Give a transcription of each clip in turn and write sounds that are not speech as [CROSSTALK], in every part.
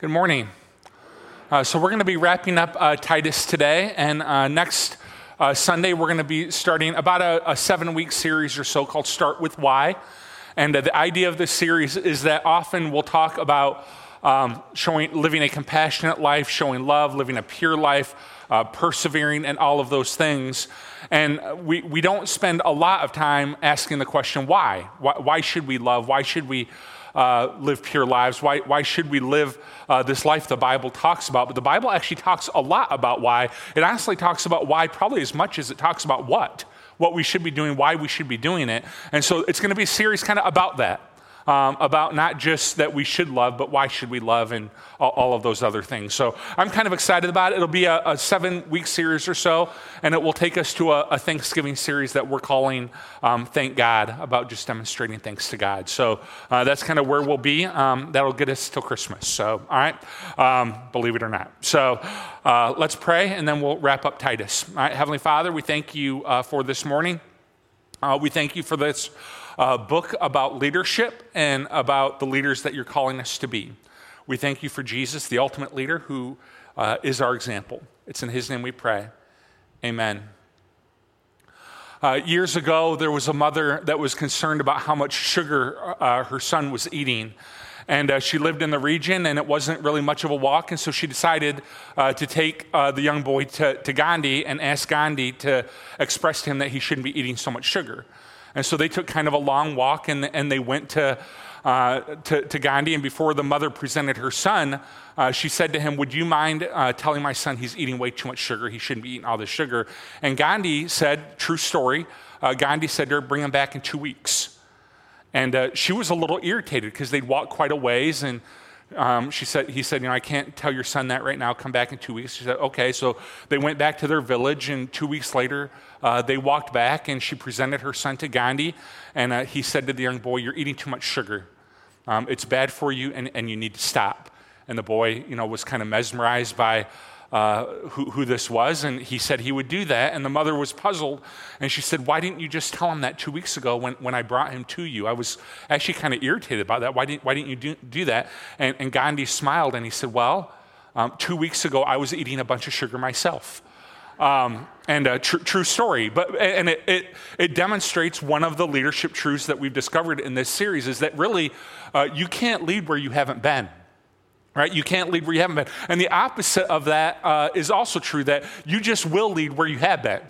Good morning. Uh, so, we're going to be wrapping up uh, Titus today, and uh, next uh, Sunday, we're going to be starting about a, a seven week series or so called Start with Why. And uh, the idea of this series is that often we'll talk about um, showing, living a compassionate life, showing love, living a pure life, uh, persevering, and all of those things. And we, we don't spend a lot of time asking the question, why? Why, why should we love? Why should we? Uh, live pure lives? Why, why should we live uh, this life the Bible talks about? But the Bible actually talks a lot about why. It honestly talks about why probably as much as it talks about what. What we should be doing, why we should be doing it. And so it's going to be a series kind of about that um, about not just that we should love, but why should we love and all, all of those other things. So I'm kind of excited about it. It'll be a, a seven week series or so, and it will take us to a, a Thanksgiving series that we're calling um, Thank God, about just demonstrating thanks to God. So uh, that's kind of where we'll be. Um, that'll get us till Christmas. So, all right, um, believe it or not. So uh, let's pray, and then we'll wrap up Titus. All right, Heavenly Father, we thank you uh, for this morning. Uh, we thank you for this a book about leadership and about the leaders that you're calling us to be. We thank you for Jesus, the ultimate leader, who uh, is our example. It's in his name we pray. Amen. Uh, years ago, there was a mother that was concerned about how much sugar uh, her son was eating. And uh, she lived in the region, and it wasn't really much of a walk. And so she decided uh, to take uh, the young boy to, to Gandhi and ask Gandhi to express to him that he shouldn't be eating so much sugar. And so they took kind of a long walk and, and they went to, uh, to, to, Gandhi. And before the mother presented her son, uh, she said to him, Would you mind uh, telling my son he's eating way too much sugar? He shouldn't be eating all this sugar. And Gandhi said, True story, uh, Gandhi said to her, Bring him back in two weeks. And uh, she was a little irritated because they'd walked quite a ways and um, she said, he said, you know, I can't tell your son that right now. Come back in two weeks. She said, okay. So they went back to their village, and two weeks later, uh, they walked back, and she presented her son to Gandhi, and uh, he said to the young boy, "You're eating too much sugar. Um, it's bad for you, and, and you need to stop." And the boy, you know, was kind of mesmerized by uh, who, who, this was, and he said he would do that. And the mother was puzzled, and she said, Why didn't you just tell him that two weeks ago when, when I brought him to you? I was actually kind of irritated about that. Why didn't, why didn't you do, do that? And, and, Gandhi smiled and he said, Well, um, two weeks ago I was eating a bunch of sugar myself. Um, and a tr- true story, but and it, it, it, demonstrates one of the leadership truths that we've discovered in this series is that really uh, you can't lead where you haven't been right? You can't lead where you haven't been. And the opposite of that uh, is also true that you just will lead where you have been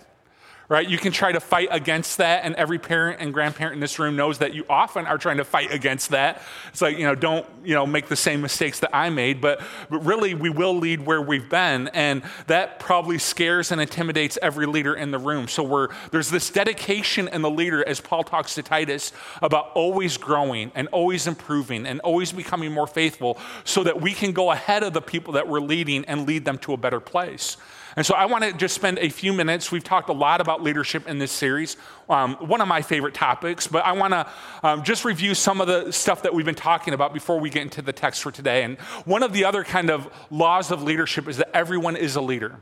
right? You can try to fight against that, and every parent and grandparent in this room knows that you often are trying to fight against that. It's like, you know, don't, you know, make the same mistakes that I made, but, but really we will lead where we've been, and that probably scares and intimidates every leader in the room. So we're, there's this dedication in the leader, as Paul talks to Titus, about always growing and always improving and always becoming more faithful so that we can go ahead of the people that we're leading and lead them to a better place. And so I want to just spend a few minutes. We've talked a lot about leadership in this series, um, one of my favorite topics, but I want to um, just review some of the stuff that we've been talking about before we get into the text for today. And one of the other kind of laws of leadership is that everyone is a leader.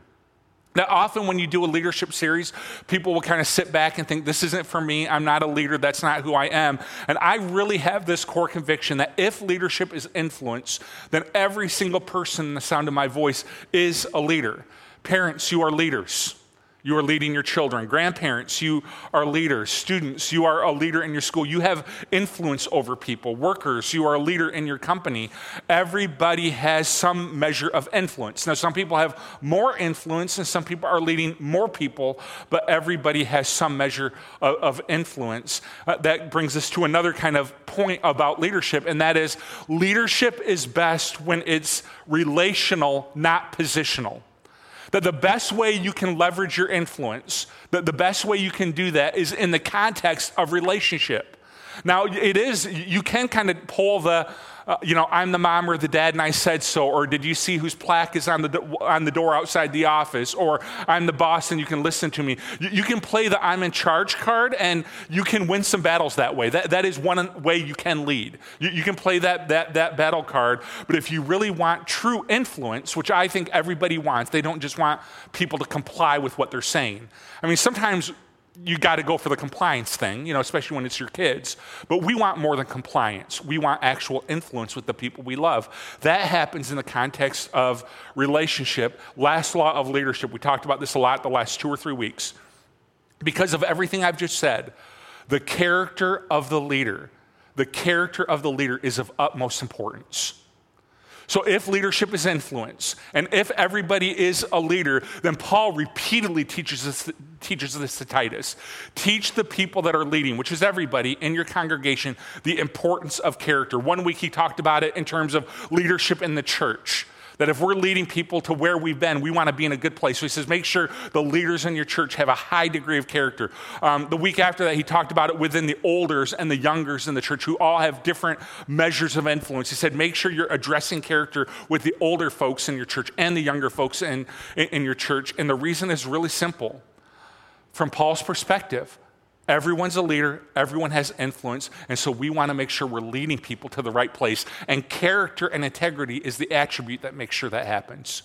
Now, often when you do a leadership series, people will kind of sit back and think, this isn't for me. I'm not a leader. That's not who I am. And I really have this core conviction that if leadership is influence, then every single person in the sound of my voice is a leader. Parents, you are leaders. You are leading your children. Grandparents, you are leaders. Students, you are a leader in your school. You have influence over people. Workers, you are a leader in your company. Everybody has some measure of influence. Now, some people have more influence and some people are leading more people, but everybody has some measure of, of influence. Uh, that brings us to another kind of point about leadership, and that is leadership is best when it's relational, not positional. That the best way you can leverage your influence, that the best way you can do that is in the context of relationship. Now, it is, you can kind of pull the, uh, you know, I'm the mom or the dad and I said so, or did you see whose plaque is on the, do- on the door outside the office, or I'm the boss and you can listen to me. You, you, can play the I'm in charge card and you can win some battles that way. That, that is one way you can lead. You, you can play that, that, that battle card, but if you really want true influence, which I think everybody wants, they don't just want people to comply with what they're saying. I mean, sometimes you got to go for the compliance thing, you know, especially when it's your kids. But we want more than compliance. We want actual influence with the people we love. That happens in the context of relationship. Last law of leadership. We talked about this a lot the last two or three weeks. Because of everything I've just said, the character of the leader, the character of the leader is of utmost importance. So, if leadership is influence, and if everybody is a leader, then Paul repeatedly teaches this, teaches this to Titus. Teach the people that are leading, which is everybody in your congregation, the importance of character. One week he talked about it in terms of leadership in the church. That if we're leading people to where we've been, we want to be in a good place. So he says, make sure the leaders in your church have a high degree of character. Um, the week after that, he talked about it within the olders and the youngers in the church who all have different measures of influence. He said, make sure you're addressing character with the older folks in your church and the younger folks in, in, in your church. And the reason is really simple. From Paul's perspective, Everyone's a leader, everyone has influence, and so we want to make sure we're leading people to the right place. And character and integrity is the attribute that makes sure that happens.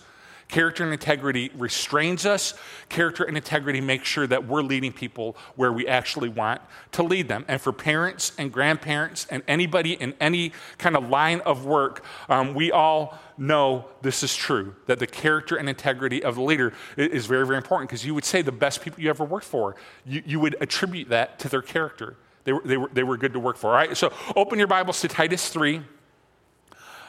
Character and integrity restrains us. Character and integrity make sure that we're leading people where we actually want to lead them. And for parents and grandparents and anybody in any kind of line of work, um, we all know this is true that the character and integrity of the leader is very, very important because you would say the best people you ever worked for, you, you would attribute that to their character. They were, they, were, they were good to work for. All right, so open your Bibles to Titus 3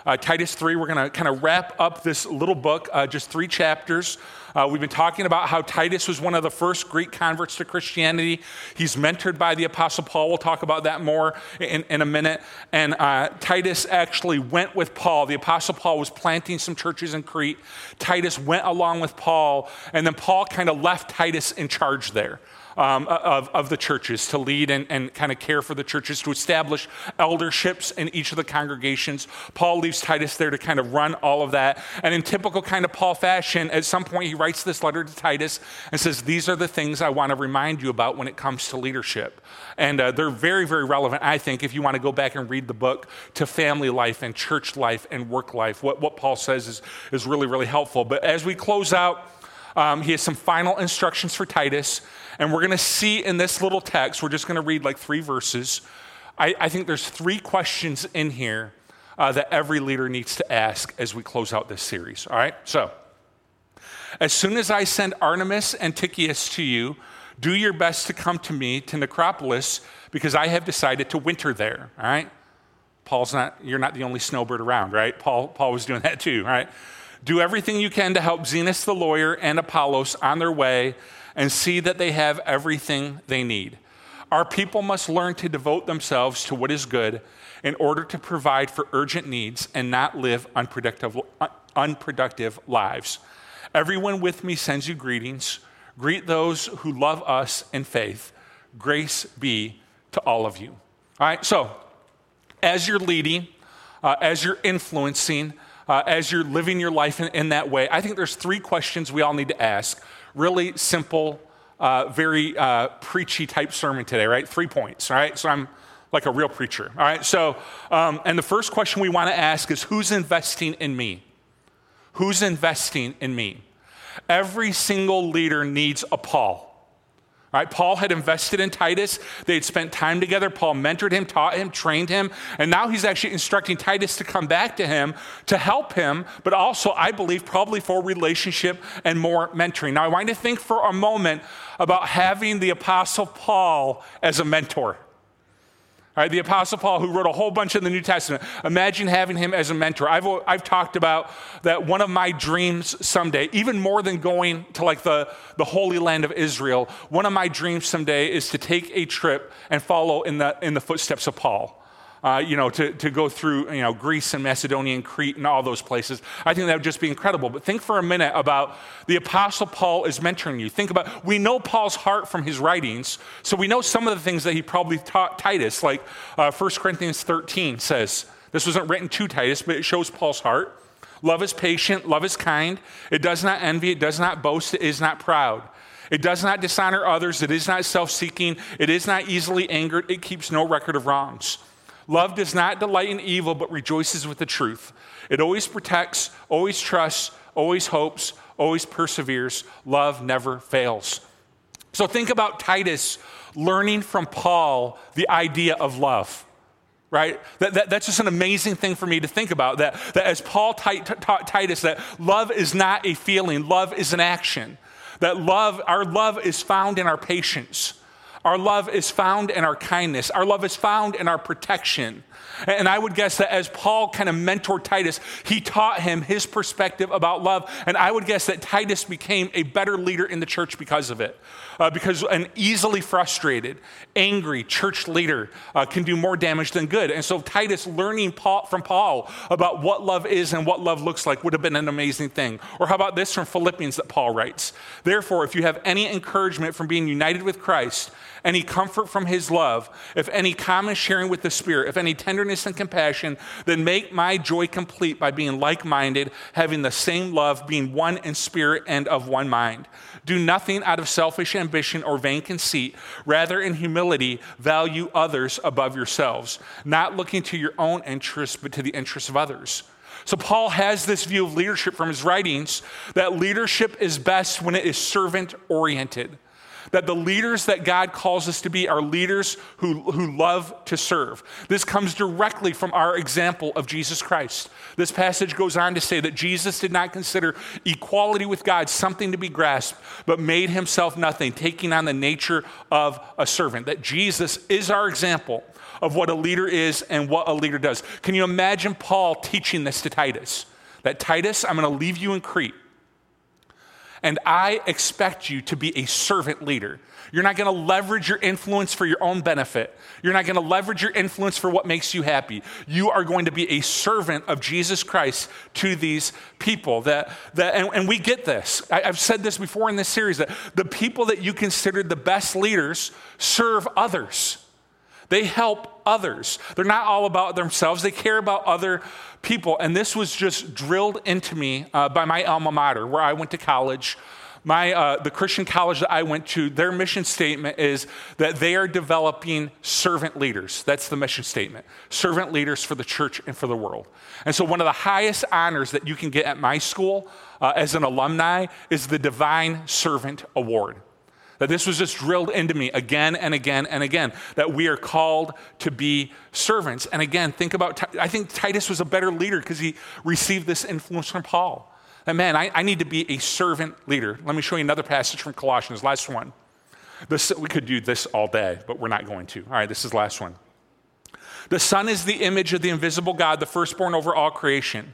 uh, Titus 3. We're going to kind of wrap up this little book, uh, just three chapters. Uh, we've been talking about how Titus was one of the first Greek converts to Christianity. He's mentored by the Apostle Paul. We'll talk about that more in, in a minute. And uh, Titus actually went with Paul. The Apostle Paul was planting some churches in Crete. Titus went along with Paul, and then Paul kind of left Titus in charge there um, of, of the churches to lead and, and kind of care for the churches, to establish elderships in each of the congregations. Paul leaves Titus there to kind of run all of that. And in typical kind of Paul fashion, at some point he writes this letter to Titus and says, These are the things I want to remind you about when it comes to leadership. And uh, they're very, very relevant, I think, if you want to go back and read the book to family life and church life and work life. What, what Paul says is, is really, really helpful. But as we close out, um, he has some final instructions for Titus. And we're going to see in this little text, we're just going to read like three verses. I, I think there's three questions in here uh, that every leader needs to ask as we close out this series. All right? So, as soon as I send Artemas and Tychicus to you, do your best to come to me to Nicopolis because I have decided to winter there. All right? Paul's not, you're not the only snowbird around, right? Paul, Paul was doing that too, right? Do everything you can to help Zenas the lawyer and Apollos on their way and see that they have everything they need. Our people must learn to devote themselves to what is good in order to provide for urgent needs and not live unproductive, unproductive lives. Everyone with me sends you greetings. Greet those who love us in faith. Grace be to all of you. All right, so as you're leading, uh, as you're influencing, uh, as you're living your life in, in, that way, I think there's three questions we all need to ask really simple, uh, very uh, preachy type sermon today, right? Three points, all right? So I'm like a real preacher, all right? So, um, and the first question we want to ask is who's investing in me? Who's investing in me? Every single leader needs a Paul. Right? Paul had invested in Titus. They had spent time together. Paul mentored him, taught him, trained him. And now he's actually instructing Titus to come back to him to help him, but also, I believe, probably for relationship and more mentoring. Now, I want you to think for a moment about having the Apostle Paul as a mentor. Right, the Apostle Paul, who wrote a whole bunch in the New Testament, imagine having him as a mentor. I've, I've talked about that one of my dreams someday, even more than going to like the, the Holy Land of Israel, one of my dreams someday is to take a trip and follow in the, in the footsteps of Paul uh, you know, to, to go through, you know, Greece and Macedonia and Crete and all those places. I think that would just be incredible. But think for a minute about the Apostle Paul is mentoring you. Think about, we know Paul's heart from his writings, so we know some of the things that he probably taught Titus, like uh, 1 Corinthians 13 says. This wasn't written to Titus, but it shows Paul's heart. Love is patient, love is kind. It does not envy, it does not boast, it is not proud. It does not dishonor others, it is not self seeking, it is not easily angered, it keeps no record of wrongs. Love does not delight in evil, but rejoices with the truth. It always protects, always trusts, always hopes, always perseveres. Love never fails. So think about Titus learning from Paul the idea of love right? That, that, that's just an amazing thing for me to think about. That, that as Paul taught Titus, that love is not a feeling, love is an action. That love, our love is found in our patience. Our love is found in our kindness. Our love is found in our protection. And I would guess that as Paul kind of mentored Titus, he taught him his perspective about love. And I would guess that Titus became a better leader in the church because of it. Uh, because an easily frustrated, angry church leader uh, can do more damage than good. And so Titus learning Paul, from Paul about what love is and what love looks like would have been an amazing thing. Or how about this from Philippians that Paul writes? Therefore, if you have any encouragement from being united with Christ, any comfort from his love, if any common sharing with the Spirit, if any tenderness and compassion, then make my joy complete by being like minded, having the same love, being one in spirit and of one mind. Do nothing out of selfish ambition or vain conceit. Rather, in humility, value others above yourselves, not looking to your own interests, but to the interests of others. So, Paul has this view of leadership from his writings that leadership is best when it is servant oriented that the leaders that God calls us to be are leaders who, who love to serve. This comes directly from our example of Jesus Christ. This passage goes on to say that Jesus did not consider equality with God something to be grasped, but made himself nothing, taking on the nature of a servant. That Jesus is our example of what a leader is and what a leader does. Can you imagine Paul teaching this to Titus? That Titus, I'm going to leave you in Crete and I expect you to be a servant leader. You're not going to leverage your influence for your own benefit. You're not going to leverage your influence for what makes you happy. You are going to be a servant of Jesus Christ to these people. That, that, and, and we get this. I, I've said this before in this series that the people that you consider the best leaders serve others. They help others. They're not all about themselves, they care about other people. And this was just drilled into me uh, by my alma mater, where I went to college. My, uh, the Christian college that I went to, their mission statement is that they are developing servant leaders. That's the mission statement servant leaders for the church and for the world. And so, one of the highest honors that you can get at my school uh, as an alumni is the Divine Servant Award. That this was just drilled into me again and again and again, that we are called to be servants. And again, think about, I think Titus was a better leader because he received this influence from Paul. That man, I, I, need to be a servant leader. Let me show you another passage from Colossians, last one. This, we could do this all day, but we're not going to. All right, this is last one. The Son is the image of the invisible God, the firstborn over all creation.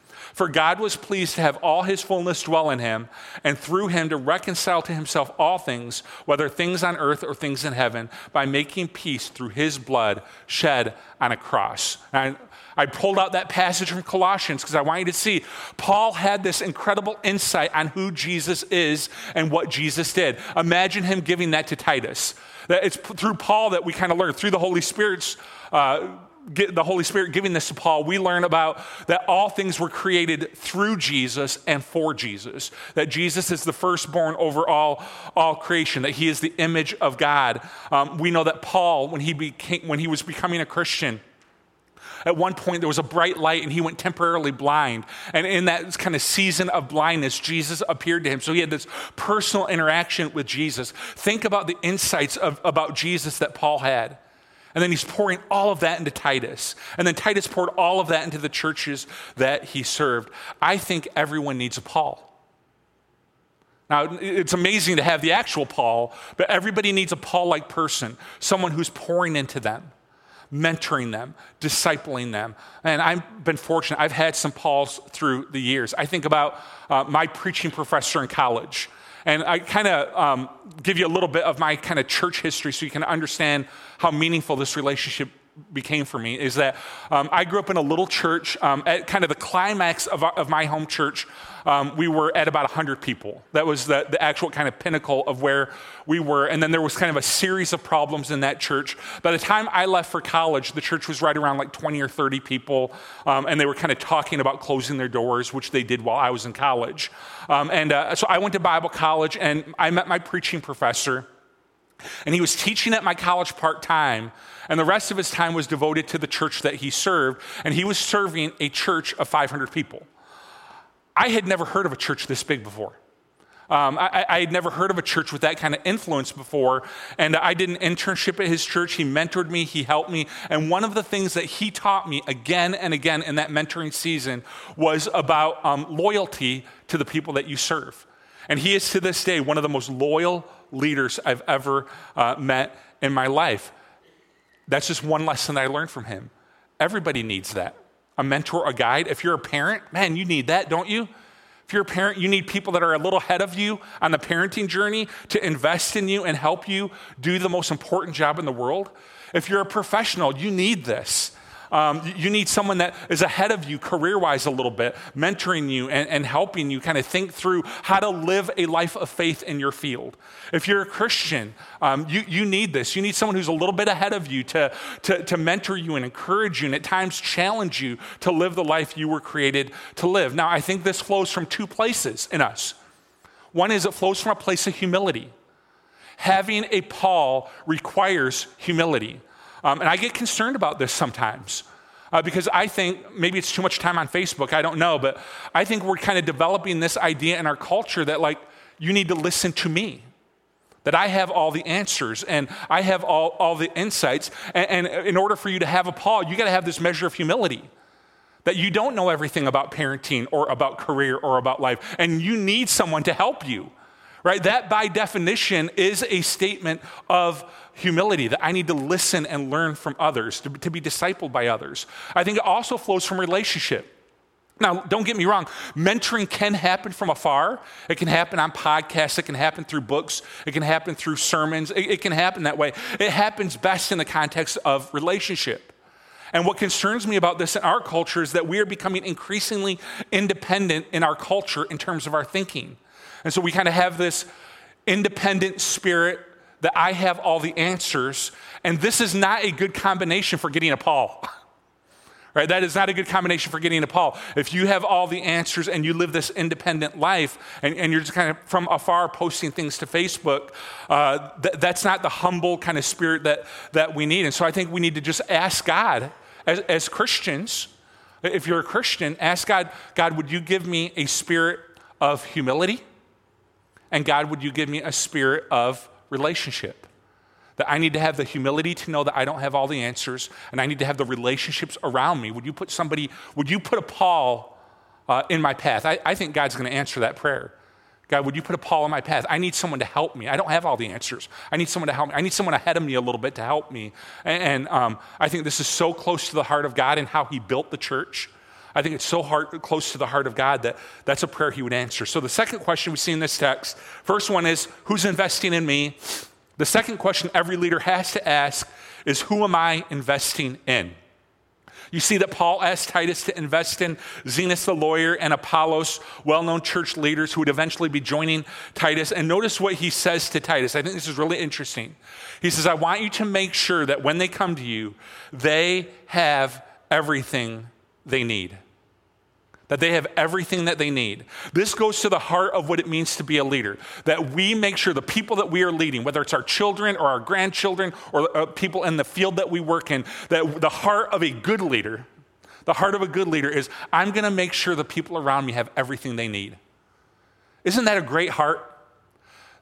For God was pleased to have all his fullness dwell in him, and through him to reconcile to himself all things, whether things on earth or things in heaven, by making peace through his blood shed on a cross. And I pulled out that passage from Colossians because I want you to see Paul had this incredible insight on who Jesus is and what Jesus did. Imagine him giving that to Titus. It's through Paul that we kind of learn, through the Holy Spirit's. Uh, the Holy Spirit giving this to Paul, we learn about that all things were created through Jesus and for Jesus. That Jesus is the firstborn over all, all creation, that he is the image of God. Um, we know that Paul, when he, became, when he was becoming a Christian, at one point there was a bright light and he went temporarily blind. And in that kind of season of blindness, Jesus appeared to him. So he had this personal interaction with Jesus. Think about the insights of, about Jesus that Paul had. And then he's pouring all of that into Titus. And then Titus poured all of that into the churches that he served. I think everyone needs a Paul. Now, it's amazing to have the actual Paul, but everybody needs a Paul like person, someone who's pouring into them, mentoring them, discipling them. And I've been fortunate, I've had some Pauls through the years. I think about uh, my preaching professor in college. And I kind of um, give you a little bit of my kind of church history so you can understand how meaningful this relationship became for me is that um, I grew up in a little church um, at kind of the climax of, of my home church. Um, we were at about 100 people. That was the, the actual kind of pinnacle of where we were. And then there was kind of a series of problems in that church. By the time I left for college, the church was right around like 20 or 30 people. Um, and they were kind of talking about closing their doors, which they did while I was in college. Um, and uh, so I went to Bible college and I met my preaching professor. And he was teaching at my college part time, and the rest of his time was devoted to the church that he served, and he was serving a church of 500 people. I had never heard of a church this big before. Um, I, I, had never heard of a church with that kind of influence before. And I did an internship at his church. He mentored me, he helped me. And one of the things that he taught me again and again in that mentoring season was about um, loyalty to the people that you serve. And he is to this day one of the most loyal leaders I've ever uh, met in my life. That's just one lesson I learned from him. Everybody needs that a mentor, a guide. If you're a parent, man, you need that, don't you? If you're a parent, you need people that are a little ahead of you on the parenting journey to invest in you and help you do the most important job in the world. If you're a professional, you need this. Um, you need someone that is ahead of you career wise a little bit, mentoring you and, and helping you kind of think through how to live a life of faith in your field. If you're a Christian, um, you, you need this. You need someone who's a little bit ahead of you to, to, to mentor you and encourage you and at times challenge you to live the life you were created to live. Now, I think this flows from two places in us. One is it flows from a place of humility. Having a Paul requires humility. Um, and I get concerned about this sometimes. Uh, because I think maybe it's too much time on Facebook, I don't know, but I think we're kind of developing this idea in our culture that, like, you need to listen to me, that I have all the answers and I have all, all the insights. And, and in order for you to have a Paul, you got to have this measure of humility that you don't know everything about parenting or about career or about life, and you need someone to help you right? That by definition is a statement of humility that I need to listen and learn from others, to, to be discipled by others. I think it also flows from relationship. Now, don't get me wrong, mentoring can happen from afar. It can happen on podcasts, it can happen through books, it can happen through sermons, it, it can happen that way. It happens best in the context of relationship. And what concerns me about this in our culture is that we are becoming increasingly independent in our culture in terms of our thinking. And so we kind of have this independent spirit that I have all the answers. And this is not a good combination for getting a Paul. [LAUGHS] Right? That is not a good combination for getting a Paul. If you have all the answers and you live this independent life and, and you're just kind of from afar posting things to Facebook, uh, th- that's not the humble kind of spirit that, that we need. And so I think we need to just ask God as, as Christians, if you're a Christian, ask God, God, would you give me a spirit of humility? And God, would you give me a spirit of relationship? That I need to have the humility to know that I don't have all the answers, and I need to have the relationships around me. Would you put somebody, would you put a Paul uh, in my path? I, I think God's going to answer that prayer. God, would you put a Paul in my path? I need someone to help me. I don't have all the answers. I need someone to help me. I need someone ahead of me a little bit to help me. And, and um, I think this is so close to the heart of God and how He built the church. I think it's so hard, close to the heart of God that that's a prayer he would answer. So the second question we see in this text, first one is, who's investing in me? The second question every leader has to ask is, who am I investing in? You see that Paul asked Titus to invest in Zenas the lawyer and Apollos, well known church leaders who would eventually be joining Titus. And notice what he says to Titus. I think this is really interesting. He says, I want you to make sure that when they come to you, they have everything they need. That they have everything that they need. This goes to the heart of what it means to be a leader. That we make sure the people that we are leading, whether it's our children or our grandchildren or uh, people in the field that we work in, that the heart of a good leader, the heart of a good leader is I'm going to make sure the people around me have everything they need. Isn't that a great heart?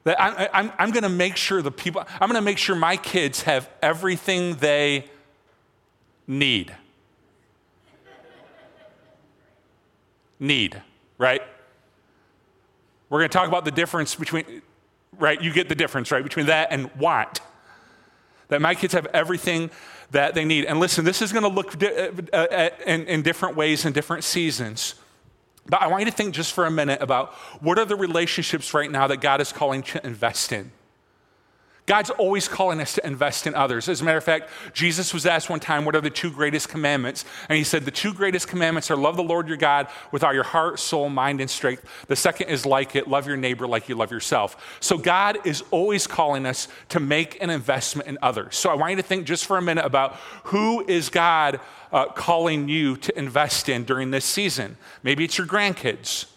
That I'm, I'm, I'm going to make sure the people, I'm going to make sure my kids have everything they need. Need, right? We're going to talk about the difference between, right? You get the difference, right? Between that and want. That my kids have everything that they need. And listen, this is going to look di- uh, uh in, in different ways in different seasons. But I want you to think just for a minute about what are the relationships right now that God is calling to invest in? God's always calling us to invest in others. As a matter of fact, Jesus was asked one time, What are the two greatest commandments? And he said, The two greatest commandments are love the Lord your God with all your heart, soul, mind, and strength. The second is like it, love your neighbor like you love yourself. So God is always calling us to make an investment in others. So I want you to think just for a minute about who is God uh, calling you to invest in during this season. Maybe it's your grandkids,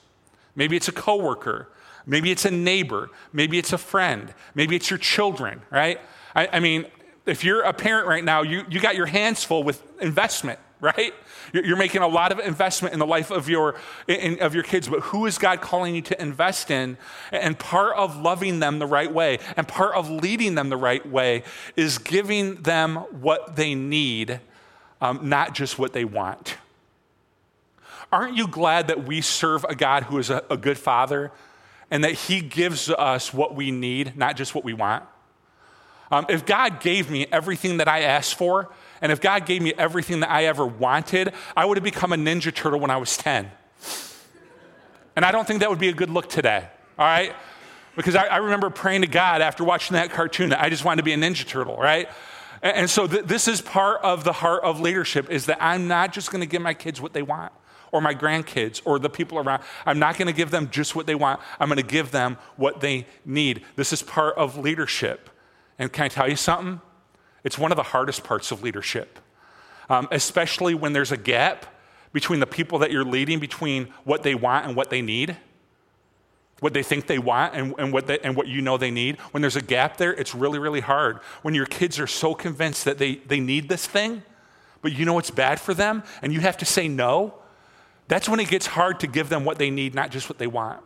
maybe it's a coworker. Maybe it's a neighbor. Maybe it's a friend. Maybe it's your children, right? I, I mean, if you're a parent right now, you, you got your hands full with investment, right? You're, making a lot of investment in the life of your, in, of your kids, but who is God calling you to invest in? And part of loving them the right way and part of leading them the right way is giving them what they need, um, not just what they want. Aren't you glad that we serve a God who is a, a good father? and that He gives us what we need, not just what we want. Um, if God gave me everything that I asked for, and if God gave me everything that I ever wanted, I would have become a Ninja Turtle when I was 10. And I don't think that would be a good look today, all right? Because I, I remember praying to God after watching that cartoon that I just wanted to be a Ninja Turtle, right? And, and so th- this is part of the heart of leadership is that I'm not just going to give my kids what they want or my grandkids or the people around. I'm not going to give them just what they want. I'm going to give them what they need. This is part of leadership. And can I tell you something? It's one of the hardest parts of leadership, um, especially when there's a gap between the people that you're leading, between what they want and what they need, what they think they want and, and, what they, and what you know they need. When there's a gap there, it's really, really hard. When your kids are so convinced that they, they need this thing, but you know it's bad for them, and you have to say no, that's when it gets hard to give them what they need, not just what they want.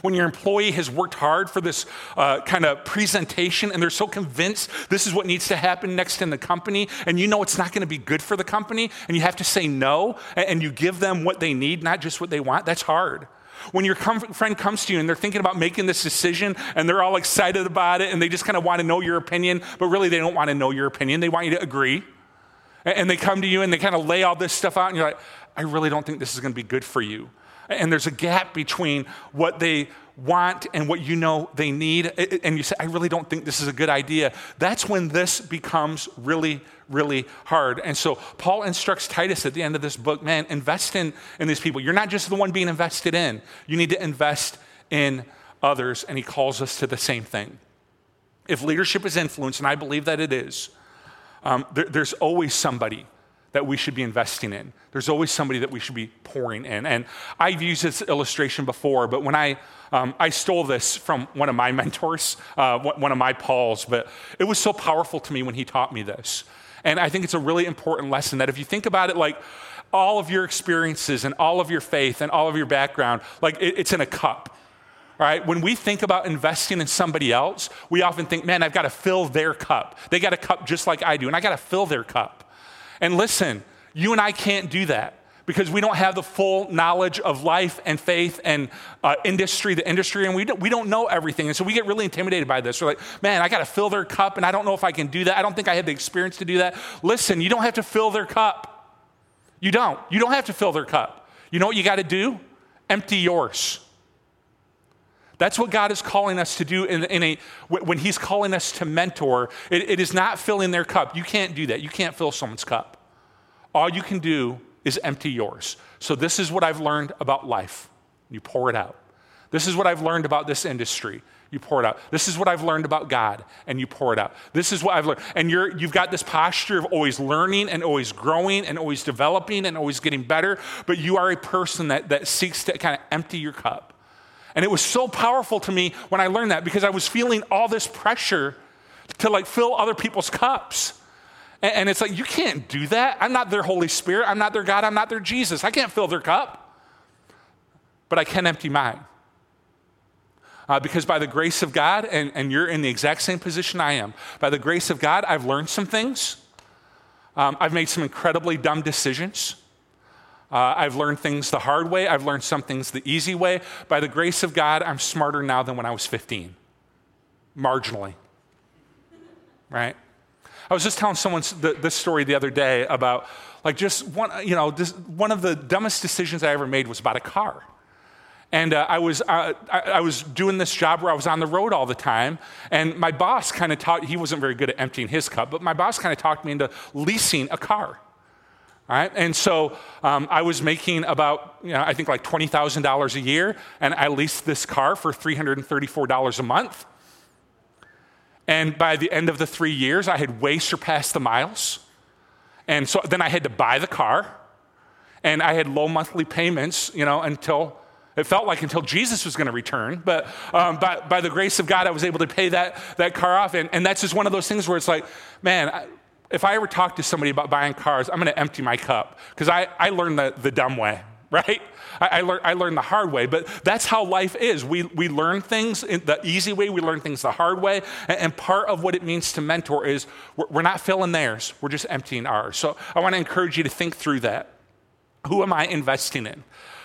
When your employee has worked hard for this uh, kind of presentation and they're so convinced this is what needs to happen next in the company, and you know it's not going to be good for the company, and you have to say no, and, you give them what they need, not just what they want, that's hard. When your com- friend comes to you and they're thinking about making this decision and they're all excited about it and they just kind of want to know your opinion, but really they don't want to know your opinion, they want you to agree. And, and they come to you and they kind of lay all this stuff out, and you're like, I really don't think this is going to be good for you. And there's a gap between what they want and what you know they need. And you say, I really don't think this is a good idea. That's when this becomes really, really hard. And so Paul instructs Titus at the end of this book man, invest in, in these people. You're not just the one being invested in, you need to invest in others. And he calls us to the same thing. If leadership is influence, and I believe that it is, um, there, there's always somebody that we should be investing in. There's always somebody that we should be pouring in. And I've used this illustration before, but when I, um, I stole this from one of my [LAUGHS] mentors, uh, one of my Pauls, but it was so powerful to me when he taught me this. And I think it's a really important lesson that if you think about it like all of your experiences and all of your faith and all of your background, like it, it's in a cup. Right, when we think about investing in somebody else, we often think, man, I've got to fill their cup. They got a cup just like I do, and I got to fill their cup. And listen, you and I can't do that because we don't have the full knowledge of life and faith and uh, industry, the industry, and we don't, we don't know everything. And so we get really intimidated by this. We're like, man, I got to fill their cup, and I don't know if I can do that. I don't think I have the experience to do that. Listen, you don't have to fill their cup. You don't. You don't have to fill their cup. You know what you got to do? Empty yours. That's what God is calling us to do in, in a, when He's calling us to mentor. It, it is not filling their cup. You can't do that. You can't fill someone's cup. All you can do is empty yours. So, this is what I've learned about life. You pour it out. This is what I've learned about this industry. You pour it out. This is what I've learned about God, and you pour it out. This is what I've learned. And you're, you've got this posture of always learning and always growing and always developing and always getting better, but you are a person that, that seeks to kind of empty your cup and it was so powerful to me when I learned that because I was feeling all this pressure to like fill other people's cups. And, and it's like, you can't do that. I'm not their Holy Spirit. I'm not their God. I'm not their Jesus. I can't fill their cup. But I can empty mine. Uh, because by the grace of God, and, and you're in the exact same position I am, by the grace of God, I've learned some things. Um, I've made some incredibly dumb decisions. Uh, I've learned things the hard way. I've learned some things the easy way. By the grace of God, I'm smarter now than when I was 15, marginally. Right? I was just telling someone this story the other day about, like, just one, you know, this, one of the dumbest decisions I ever made was about a car. And uh, I, was, uh, I, I, was doing this job where I was on the road all the time. And my boss kind of taught, he wasn't very good at emptying his cup, but my boss kind of talked me into leasing a car. All right? And so um, I was making about, you know, I think like $20,000 a year, and I leased this car for $334 a month. And by the end of the three years, I had way surpassed the miles. And so then I had to buy the car, and I had low monthly payments, you know, until it felt like until Jesus was going to return. But um, by, by, the grace of God, I was able to pay that, that car off. And, and that's just one of those things where it's like, man, I, if I ever talk to somebody about buying cars, I'm going to empty my cup because I, I learned the, the dumb way, [LAUGHS] right? I, I, learned, I learned the hard way, but that's how life is. We, we learn things in the easy way, we learn things the hard way. And, and part of what it means to mentor is we're, we're not filling theirs, we're just emptying ours. So I want to encourage you to think through that. Who am I investing in?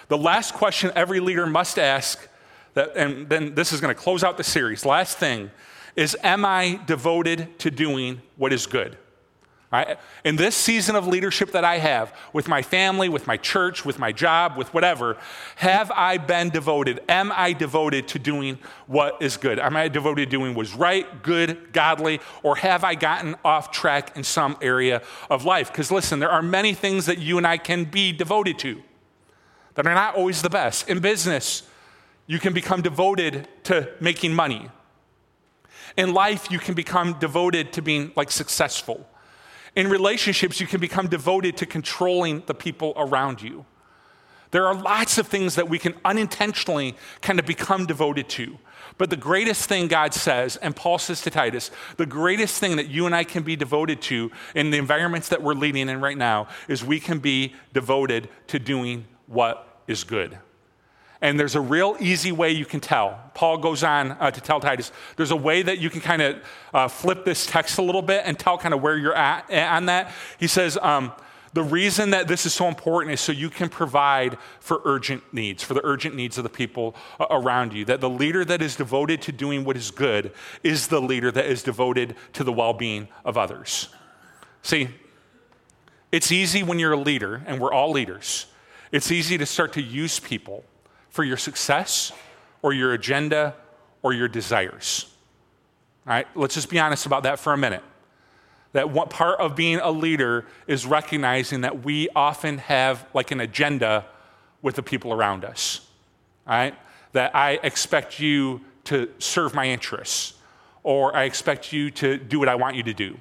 The last question every leader must ask, that, and then this is going to close out the series. Last thing is Am I devoted to doing what is good? In this season of leadership that I have, with my family, with my church, with my job, with whatever, have I been devoted? Am I devoted to doing what is good? Am I devoted to doing what is right, good, godly, or have I gotten off track in some area of life? Because listen, there are many things that you and I can be devoted to that are not always the best. In business, you can become devoted to making money. In life, you can become devoted to being like successful. In relationships, you can become devoted to controlling the people around you. There are lots of things that we can unintentionally kind of become devoted to. But the greatest thing God says, and Paul says to Titus, the greatest thing that you and I can be devoted to in the environments that we're leading in right now is we can be devoted to doing what is good. And there's a real easy way you can tell. Paul goes on uh, to tell Titus, there's a way that you can kind of uh, flip this text a little bit and tell kind of where you're at on that. He says, um, the reason that this is so important is so you can provide for urgent needs, for the urgent needs of the people uh, around you. That the leader that is devoted to doing what is good is the leader that is devoted to the well being of others. See, it's easy when you're a leader, and we're all leaders it's easy to start to use people for your success or your agenda or your desires. All right, let's just be honest about that for a minute. That what part of being a leader is recognizing that we often have like an agenda with the people around us. All right? That I expect you to serve my interests, or I expect you to do what I want you to do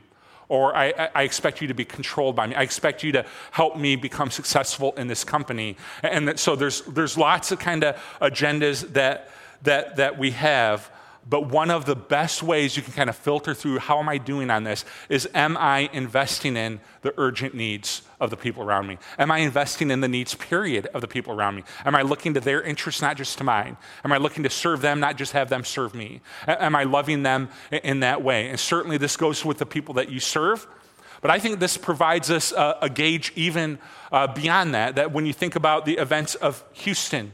or I, I, expect you to be controlled by me. I expect you to help me become successful in this company. And so there's, there's lots of kind of agendas that, that, that we have. But one of the best ways you can kind of filter through how am I doing on this is am I investing in the urgent needs of the people around me? Am I investing in the needs, period, of the people around me? Am I looking to their interests, not just to mine? Am I looking to serve them, not just have them serve me? Am I loving them in that way? And certainly this goes with the people that you serve. But I think this provides us a, a gauge even uh, beyond that, that when you think about the events of Houston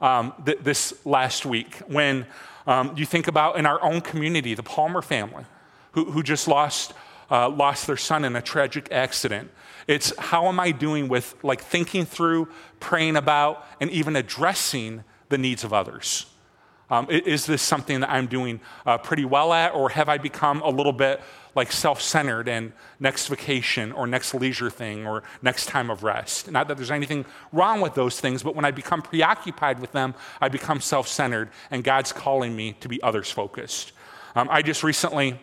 um, th- this last week, when um, you think about in our own community, the Palmer family, who, who just lost, uh, lost their son in a tragic accident. It's how am I doing with like thinking through, praying about, and even addressing the needs of others? Um, is this something that I'm doing uh, pretty well at, or have I become a little bit like self centered and next vacation or next leisure thing or next time of rest. Not that there's anything wrong with those things, but when I become preoccupied with them, I become self centered, and God's calling me to be others focused. Um, I just recently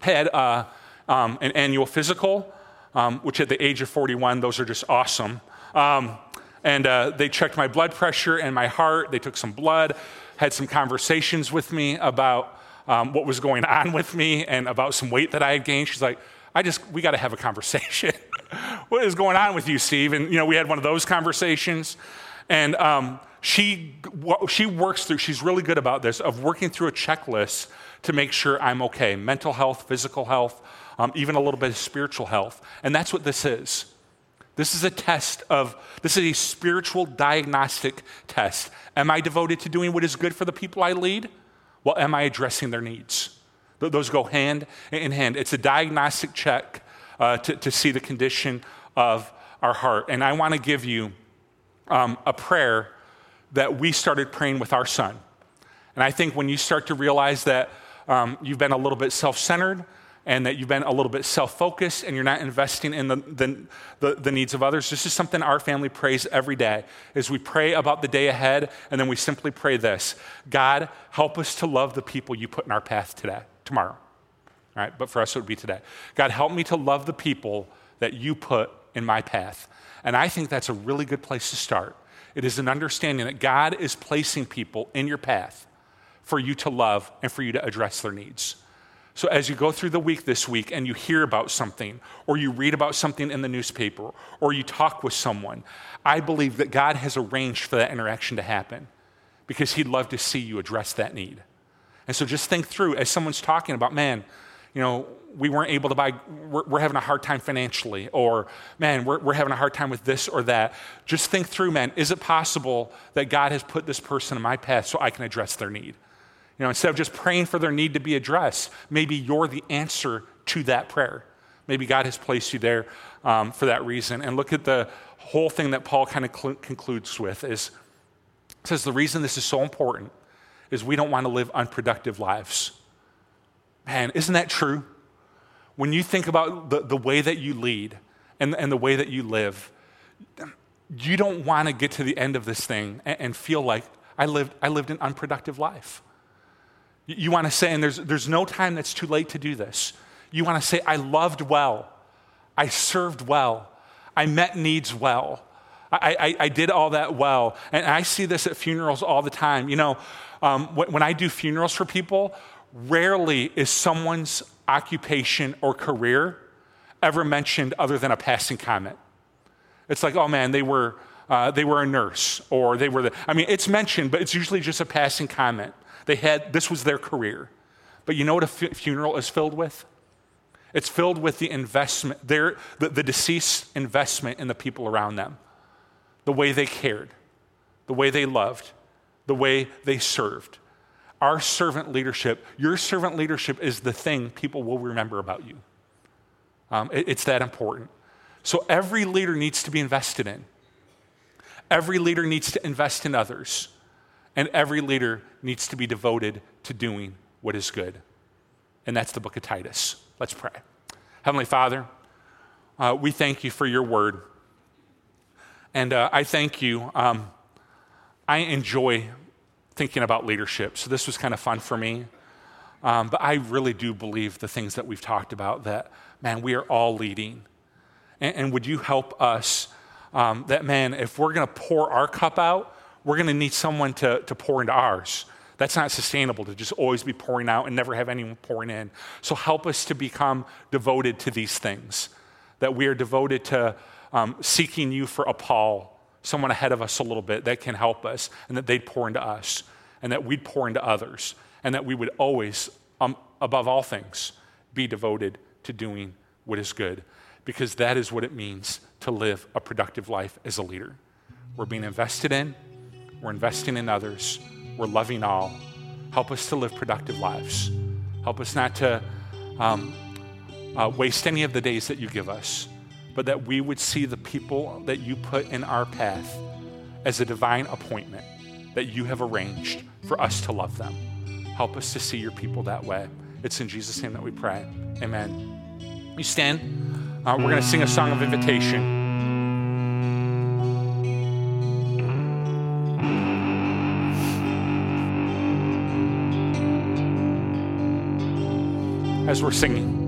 had uh, um, an annual physical, um, which at the age of 41, those are just awesome. Um, and uh, they checked my blood pressure and my heart, they took some blood, had some conversations with me about um, what was going on with me and about some weight that I had gained. She's like, I just, we got to have a conversation. [LAUGHS] what is going on with you, Steve? And, you know, we had one of those conversations. And um, she, she works through, she's really good about this, of working through a checklist to make sure I'm okay mental health, physical health, um, even a little bit of spiritual health. And that's what this is. This is a test of, this is a spiritual diagnostic test. Am I devoted to doing what is good for the people I lead? Well, am I addressing their needs? Those go hand in hand. It's a diagnostic check uh, to, to see the condition of our heart. And I want to give you um, a prayer that we started praying with our son. And I think when you start to realize that um, you've been a little bit self centered, and that you've been a little bit self focused and you're not investing in the, the, the, the, needs of others. This is something our family prays every day is we pray about the day ahead and then we simply pray this God, help us to love the people you put in our path today, tomorrow. All right, but for us it would be today. God, help me to love the people that you put in my path. And I think that's a really good place to start. It is an understanding that God is placing people in your path for you to love and for you to address their needs. So, as you go through the week this week and you hear about something, or you read about something in the newspaper, or you talk with someone, I believe that God has arranged for that interaction to happen because He'd love to see you address that need. And so, just think through as someone's talking about, man, you know, we weren't able to buy, we're, we're having a hard time financially, or man, we're, we're having a hard time with this or that. Just think through, man, is it possible that God has put this person in my path so I can address their need? You know, instead of just praying for their need to be addressed, maybe you're the answer to that prayer. Maybe God has placed you there um, for that reason. And look at the whole thing that Paul kind of cl- concludes with is says the reason this is so important is we don't want to live unproductive lives. Man, isn't that true? When you think about the, the way that you lead and, and the way that you live, you don't want to get to the end of this thing and, and feel like I lived, I lived an unproductive life. You want to say, and there's, there's no time that's too late to do this. You want to say, I loved well, I served well, I met needs well. I, I, I, did all that well. And I see this at funerals all the time. You know, um, when, when I do funerals for people, rarely is someone's occupation or career ever mentioned other than a passing comment. It's like, oh man, they were, uh, they were a nurse, or they were the, I mean, it's mentioned, but it's usually just a passing comment. They had, this was their career. But you know what a funeral is filled with? It's filled with the investment, their, the, the deceased investment in the people around them, the way they cared, the way they loved, the way they served. Our servant leadership, your servant leadership is the thing people will remember about you. Um, it, it's that important. So every leader needs to be invested in. Every leader needs to invest in others. And every leader needs to be devoted to doing what is good. And that's the book of Titus. Let's pray. Heavenly Father, uh, we thank you for your word. And uh, I thank you. Um, I enjoy thinking about leadership. So this was kind of fun for me. Um, but I really do believe the things that we've talked about that, man, we are all leading. And, and would you help us um, that, man, if we're going to pour our cup out, we're going to need someone to, to pour into ours. That's not sustainable to just always be pouring out and never have anyone pouring in. So help us to become devoted to these things, that we are devoted to um, seeking you for a Paul, someone ahead of us a little bit that can help us, and that they'd pour into us, and that we'd pour into others, and that we would always, um, above all things, be devoted to doing what is good, because that is what it means to live a productive life as a leader. We're being invested in, we're investing in others. We're loving all. Help us to live productive lives. Help us not to um, uh, waste any of the days that you give us, but that we would see the people that you put in our path as a divine appointment that you have arranged for us to love them. Help us to see your people that way. It's in Jesus' name that we pray. Amen. You stand. Uh, we're going to sing a song of invitation. As we're singing.